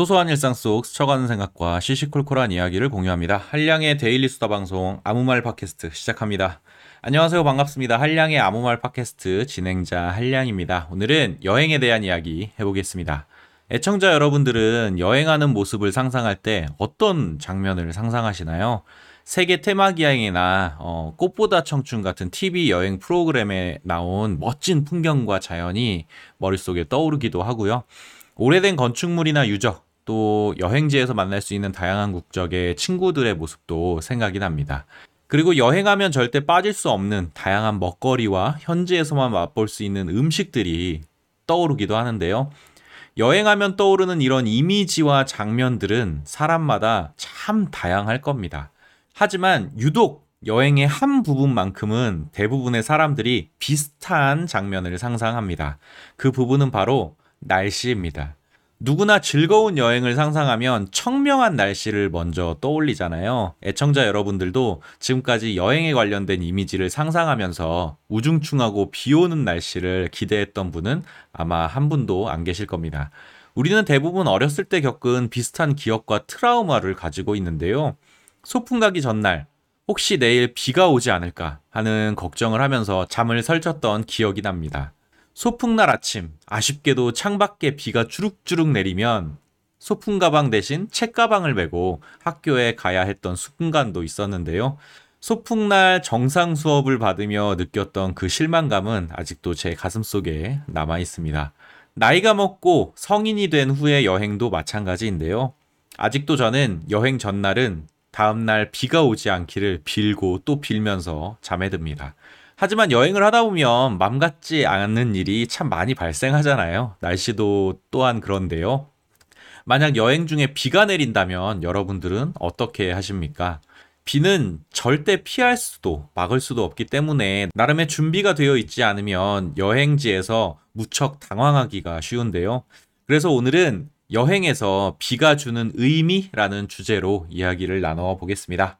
소소한 일상 속 스쳐가는 생각과 시시콜콜한 이야기를 공유합니다. 한량의 데일리 수다 방송 아무 말 팟캐스트 시작합니다. 안녕하세요. 반갑습니다. 한량의 아무 말 팟캐스트 진행자 한량입니다. 오늘은 여행에 대한 이야기 해보겠습니다. 애청자 여러분들은 여행하는 모습을 상상할 때 어떤 장면을 상상하시나요? 세계 테마 기행이나 어, 꽃보다 청춘 같은 TV 여행 프로그램에 나온 멋진 풍경과 자연이 머릿속에 떠오르기도 하고요. 오래된 건축물이나 유적, 또 여행지에서 만날 수 있는 다양한 국적의 친구들의 모습도 생각이 납니다. 그리고 여행하면 절대 빠질 수 없는 다양한 먹거리와 현지에서만 맛볼 수 있는 음식들이 떠오르기도 하는데요. 여행하면 떠오르는 이런 이미지와 장면들은 사람마다 참 다양할 겁니다. 하지만 유독 여행의 한 부분만큼은 대부분의 사람들이 비슷한 장면을 상상합니다. 그 부분은 바로 날씨입니다. 누구나 즐거운 여행을 상상하면 청명한 날씨를 먼저 떠올리잖아요. 애청자 여러분들도 지금까지 여행에 관련된 이미지를 상상하면서 우중충하고 비 오는 날씨를 기대했던 분은 아마 한 분도 안 계실 겁니다. 우리는 대부분 어렸을 때 겪은 비슷한 기억과 트라우마를 가지고 있는데요. 소풍 가기 전날, 혹시 내일 비가 오지 않을까 하는 걱정을 하면서 잠을 설쳤던 기억이 납니다. 소풍날 아침, 아쉽게도 창밖에 비가 주룩주룩 내리면 소풍 가방 대신 책 가방을 메고 학교에 가야 했던 순간도 있었는데요. 소풍날 정상 수업을 받으며 느꼈던 그 실망감은 아직도 제 가슴 속에 남아 있습니다. 나이가 먹고 성인이 된 후의 여행도 마찬가지인데요. 아직도 저는 여행 전날은 다음날 비가 오지 않기를 빌고 또 빌면서 잠에 듭니다. 하지만 여행을 하다 보면 맘 같지 않은 일이 참 많이 발생하잖아요. 날씨도 또한 그런데요. 만약 여행 중에 비가 내린다면 여러분들은 어떻게 하십니까? 비는 절대 피할 수도 막을 수도 없기 때문에 나름의 준비가 되어 있지 않으면 여행지에서 무척 당황하기가 쉬운데요. 그래서 오늘은 여행에서 비가 주는 의미라는 주제로 이야기를 나눠 보겠습니다.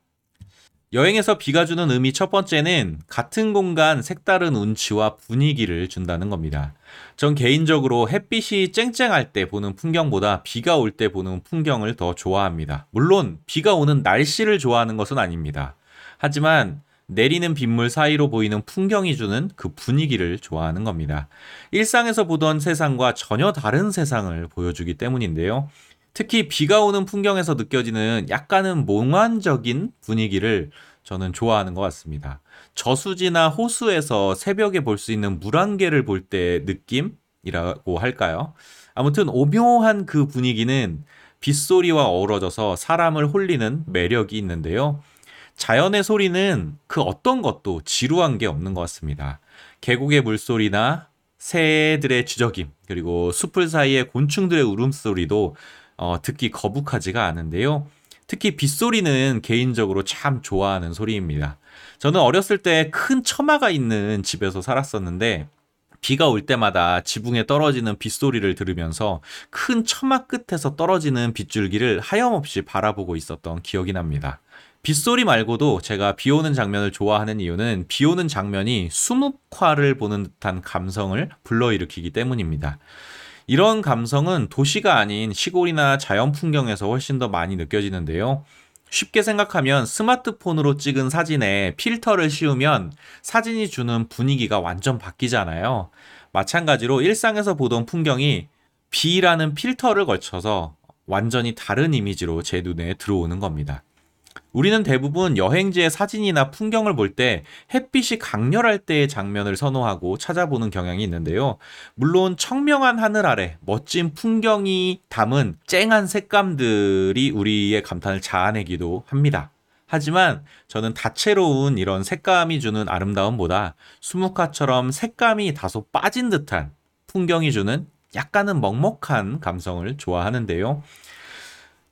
여행에서 비가 주는 의미 첫 번째는 같은 공간 색다른 운치와 분위기를 준다는 겁니다. 전 개인적으로 햇빛이 쨍쨍할 때 보는 풍경보다 비가 올 때 보는 풍경을 더 좋아합니다. 물론 비가 오는 날씨를 좋아하는 것은 아닙니다. 하지만 내리는 빗물 사이로 보이는 풍경이 주는 그 분위기를 좋아하는 겁니다. 일상에서 보던 세상과 전혀 다른 세상을 보여주기 때문인데요. 특히 비가 오는 풍경에서 느껴지는 약간은 몽환적인 분위기를 저는 좋아하는 것 같습니다. 저수지나 호수에서 새벽에 볼 수 있는 물안개를 볼 때 느낌이라고 할까요? 아무튼 오묘한 그 분위기는 빗소리와 어우러져서 사람을 홀리는 매력이 있는데요. 자연의 소리는 그 어떤 것도 지루한 게 없는 것 같습니다. 계곡의 물소리나 새들의 주저김, 그리고 숲을 사이의 곤충들의 울음소리도 어, 듣기 거북하지가 않은데요. 특히 빗소리는 개인적으로 참 좋아하는 소리입니다. 저는 어렸을 때 큰 처마가 있는 집에서 살았었는데 비가 올 때마다 지붕에 떨어지는 빗소리를 들으면서 큰 처마 끝에서 떨어지는 빗줄기를 하염없이 바라보고 있었던 기억이 납니다. 빗소리 말고도 제가 비 오는 장면을 좋아하는 이유는 비 오는 장면이 수묵화를 보는 듯한 감성을 불러일으키기 때문입니다. 이런 감성은 도시가 아닌 시골이나 자연 풍경에서 훨씬 더 많이 느껴지는데요. 쉽게 생각하면 스마트폰으로 찍은 사진에 필터를 씌우면 사진이 주는 분위기가 완전 바뀌잖아요. 마찬가지로 일상에서 보던 풍경이 비라는 필터를 걸쳐서 완전히 다른 이미지로 제 눈에 들어오는 겁니다. 우리는 대부분 여행지의 사진이나 풍경을 볼 때 햇빛이 강렬할 때의 장면을 선호하고 찾아보는 경향이 있는데요. 물론 청명한 하늘 아래 멋진 풍경이 담은 쨍한 색감들이 우리의 감탄을 자아내기도 합니다. 하지만 저는 다채로운 이런 색감이 주는 아름다움보다 수묵화처럼 색감이 다소 빠진 듯한 풍경이 주는 약간은 먹먹한 감성을 좋아하는데요.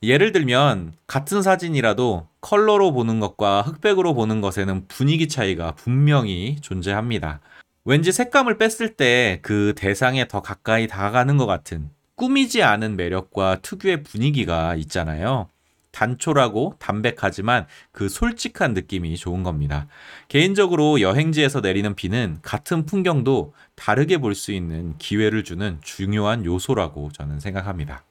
예를 들면 같은 사진이라도 컬러로 보는 것과 흑백으로 보는 것에는 분위기 차이가 분명히 존재합니다. 왠지 색감을 뺐을 때 그 대상에 더 가까이 다가가는 것 같은 꾸미지 않은 매력과 특유의 분위기가 있잖아요. 단촐하고 담백하지만 그 솔직한 느낌이 좋은 겁니다. 개인적으로 여행지에서 내리는 비는 같은 풍경도 다르게 볼 수 있는 기회를 주는 중요한 요소라고 저는 생각합니다.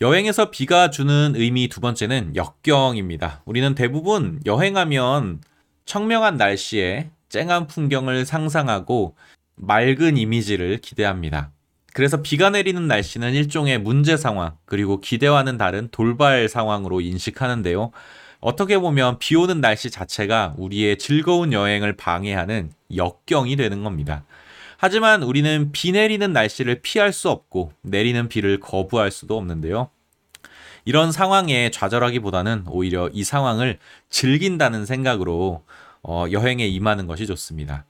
여행에서 비가 주는 의미 두 번째는 역경입니다. 우리는 대부분 여행하면 청명한 날씨에 쨍한 풍경을 상상하고 맑은 이미지를 기대합니다. 그래서 비가 내리는 날씨는 일종의 문제 상황, 그리고 기대와는 다른 돌발 상황으로 인식하는데요. 어떻게 보면 비 오는 날씨 자체가 우리의 즐거운 여행을 방해하는 역경이 되는 겁니다. 하지만 우리는 비 내리는 날씨를 피할 수 없고 내리는 비를 거부할 수도 없는데요. 이런 상황에 좌절하기보다는 오히려 이 상황을 즐긴다는 생각으로 어, 여행에 임하는 것이 좋습니다.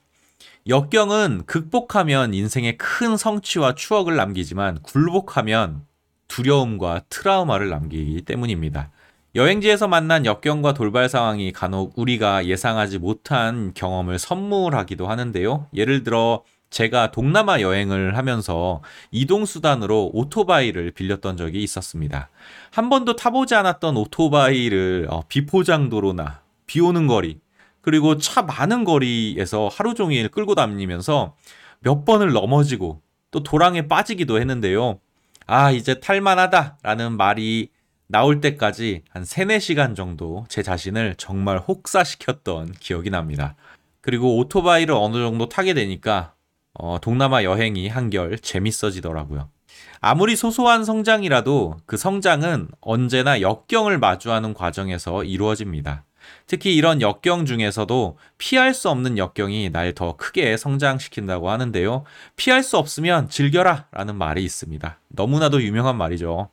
역경은 극복하면 인생에 큰 성취와 추억을 남기지만 굴복하면 두려움과 트라우마를 남기기 때문입니다. 여행지에서 만난 역경과 돌발 상황이 간혹 우리가 예상하지 못한 경험을 선물하기도 하는데요. 예를 들어 제가 동남아 여행을 하면서 이동수단으로 오토바이를 빌렸던 적이 있었습니다. 한 번도 타보지 않았던 오토바이를 어, 비포장도로나 비 오는 거리, 그리고 차 많은 거리에서 하루 종일 끌고 다니면서 몇 번을 넘어지고 또 도랑에 빠지기도 했는데요. 아, 이제 탈만하다 라는 말이 나올 때까지 한 3, 4시간 정도 제 자신을 정말 혹사시켰던 기억이 납니다. 그리고 오토바이를 어느 정도 타게 되니까 어, 동남아 여행이 한결 재밌어지더라고요. 아무리 소소한 성장이라도 그 성장은 언제나 역경을 마주하는 과정에서 이루어집니다. 특히 이런 역경 중에서도 피할 수 없는 역경이 날 더 크게 성장시킨다고 하는데요. 피할 수 없으면 즐겨라 라는 말이 있습니다. 너무나도 유명한 말이죠.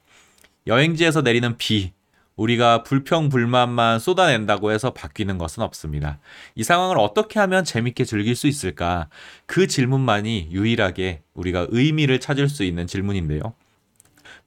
여행지에서 내리는 비, 우리가 불평 불만만 쏟아낸다고 해서 바뀌는 것은 없습니다. 이 상황을 어떻게 하면 재밌게 즐길 수 있을까? 그 질문만이 유일하게 우리가 의미를 찾을 수 있는 질문인데요.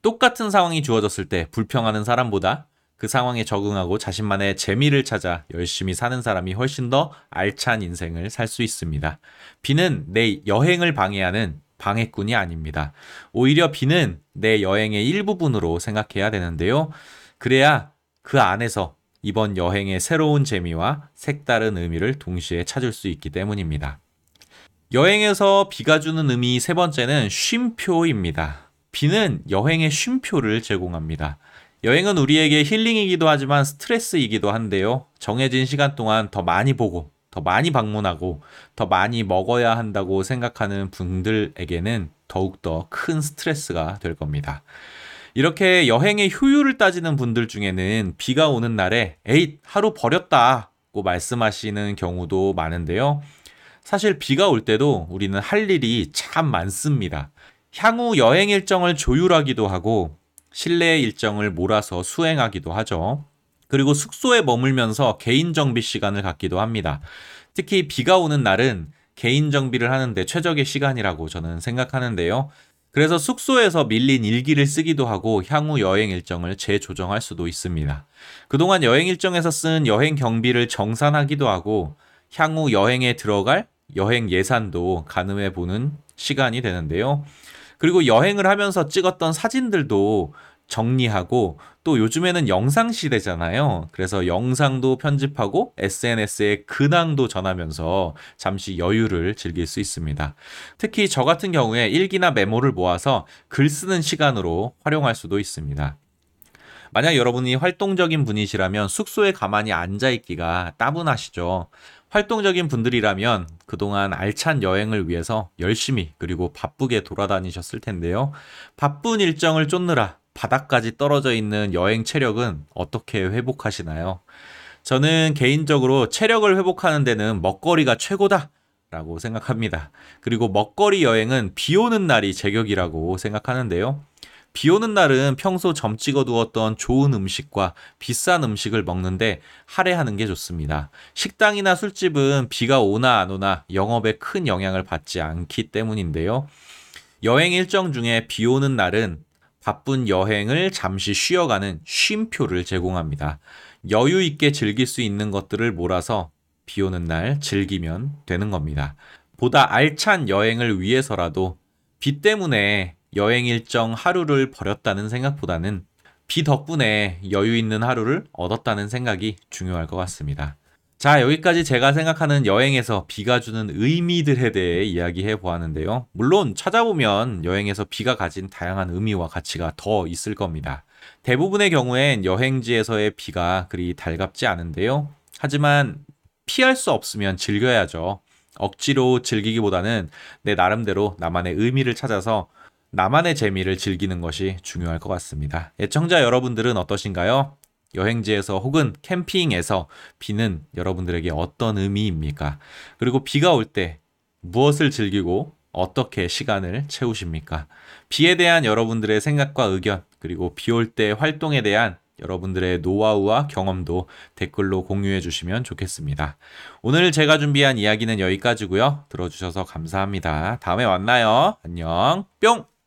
똑같은 상황이 주어졌을 때 불평하는 사람보다 그 상황에 적응하고 자신만의 재미를 찾아 열심히 사는 사람이 훨씬 더 알찬 인생을 살 수 있습니다. 비는 내 여행을 방해하는 방해꾼이 아닙니다. 오히려 비는 내 여행의 일부분으로 생각해야 되는데요. 그래야 그 안에서 이번 여행의 새로운 재미와 색다른 의미를 동시에 찾을 수 있기 때문입니다. 여행에서 비가 주는 의미 세 번째는 쉼표입니다. 비는 여행의 쉼표를 제공합니다. 여행은 우리에게 힐링이기도 하지만 스트레스이기도 한데요. 정해진 시간 동안 더 많이 보고, 더 많이 방문하고, 더 많이 먹어야 한다고 생각하는 분들에게는 더욱더 큰 스트레스가 될 겁니다. 이렇게 여행의 효율을 따지는 분들 중에는 비가 오는 날에 에잇, 하루 버렸다고 말씀하시는 경우도 많은데요. 사실 비가 올 때도 우리는 할 일이 참 많습니다. 향후 여행 일정을 조율하기도 하고 실내 일정을 몰아서 수행하기도 하죠. 그리고 숙소에 머물면서 개인 정비 시간을 갖기도 합니다. 특히 비가 오는 날은 개인 정비를 하는데 최적의 시간이라고 저는 생각하는데요. 그래서 숙소에서 밀린 일기를 쓰기도 하고 향후 여행 일정을 재조정할 수도 있습니다. 그동안 여행 일정에서 쓴 여행 경비를 정산하기도 하고 향후 여행에 들어갈 여행 예산도 가늠해 보는 시간이 되는데요. 그리고 여행을 하면서 찍었던 사진들도 정리하고 또 요즘에는 영상 시대잖아요. 그래서 영상도 편집하고 SNS에 근황도 전하면서 잠시 여유를 즐길 수 있습니다. 특히 저 같은 경우에 일기나 메모를 모아서 글 쓰는 시간으로 활용할 수도 있습니다. 만약 여러분이 활동적인 분이시라면 숙소에 가만히 앉아 있기가 따분하시죠. 활동적인 분들이라면 그동안 알찬 여행을 위해서 열심히 그리고 바쁘게 돌아다니셨을 텐데요. 바쁜 일정을 쫓느라 바닥까지 떨어져 있는 여행 체력은 어떻게 회복하시나요? 저는 개인적으로 체력을 회복하는 데는 먹거리가 최고다. 라고 생각합니다. 그리고 먹거리 여행은 비 오는 날이 제격이라고 생각하는데요. 비 오는 날은 평소 점 찍어 두었던 좋은 음식과 비싼 음식을 먹는데 할애하는 게 좋습니다. 식당이나 술집은 비가 오나 안 오나 영업에 큰 영향을 받지 않기 때문인데요. 여행 일정 중에 비 오는 날은 바쁜 여행을 잠시 쉬어가는 쉼표를 제공합니다. 여유 있게 즐길 수 있는 것들을 몰아서 비 오는 날 즐기면 되는 겁니다. 보다 알찬 여행을 위해서라도 비 때문에 여행 일정 하루를 버렸다는 생각보다는 비 덕분에 여유 있는 하루를 얻었다는 생각이 중요할 것 같습니다. 자, 여기까지 제가 생각하는 여행에서 비가 주는 의미들에 대해 이야기해 보았는데요. 물론 찾아보면 여행에서 비가 가진 다양한 의미와 가치가 더 있을 겁니다. 대부분의 경우엔 여행지에서의 비가 그리 달갑지 않은데요. 하지만 피할 수 없으면 즐겨야죠. 억지로 즐기기보다는 내 나름대로 나만의 의미를 찾아서 나만의 재미를 즐기는 것이 중요할 것 같습니다. 애청자 여러분들은 어떠신가요? 여행지에서 혹은 캠핑에서 비는 여러분들에게 어떤 의미입니까? 그리고 비가 올 때 무엇을 즐기고 어떻게 시간을 채우십니까? 비에 대한 여러분들의 생각과 의견, 그리고 비 올 때 활동에 대한 여러분들의 노하우와 경험도 댓글로 공유해 주시면 좋겠습니다. 오늘 제가 준비한 이야기는 여기까지고요. 들어주셔서 감사합니다. 다음에 만나요. 안녕. 뿅!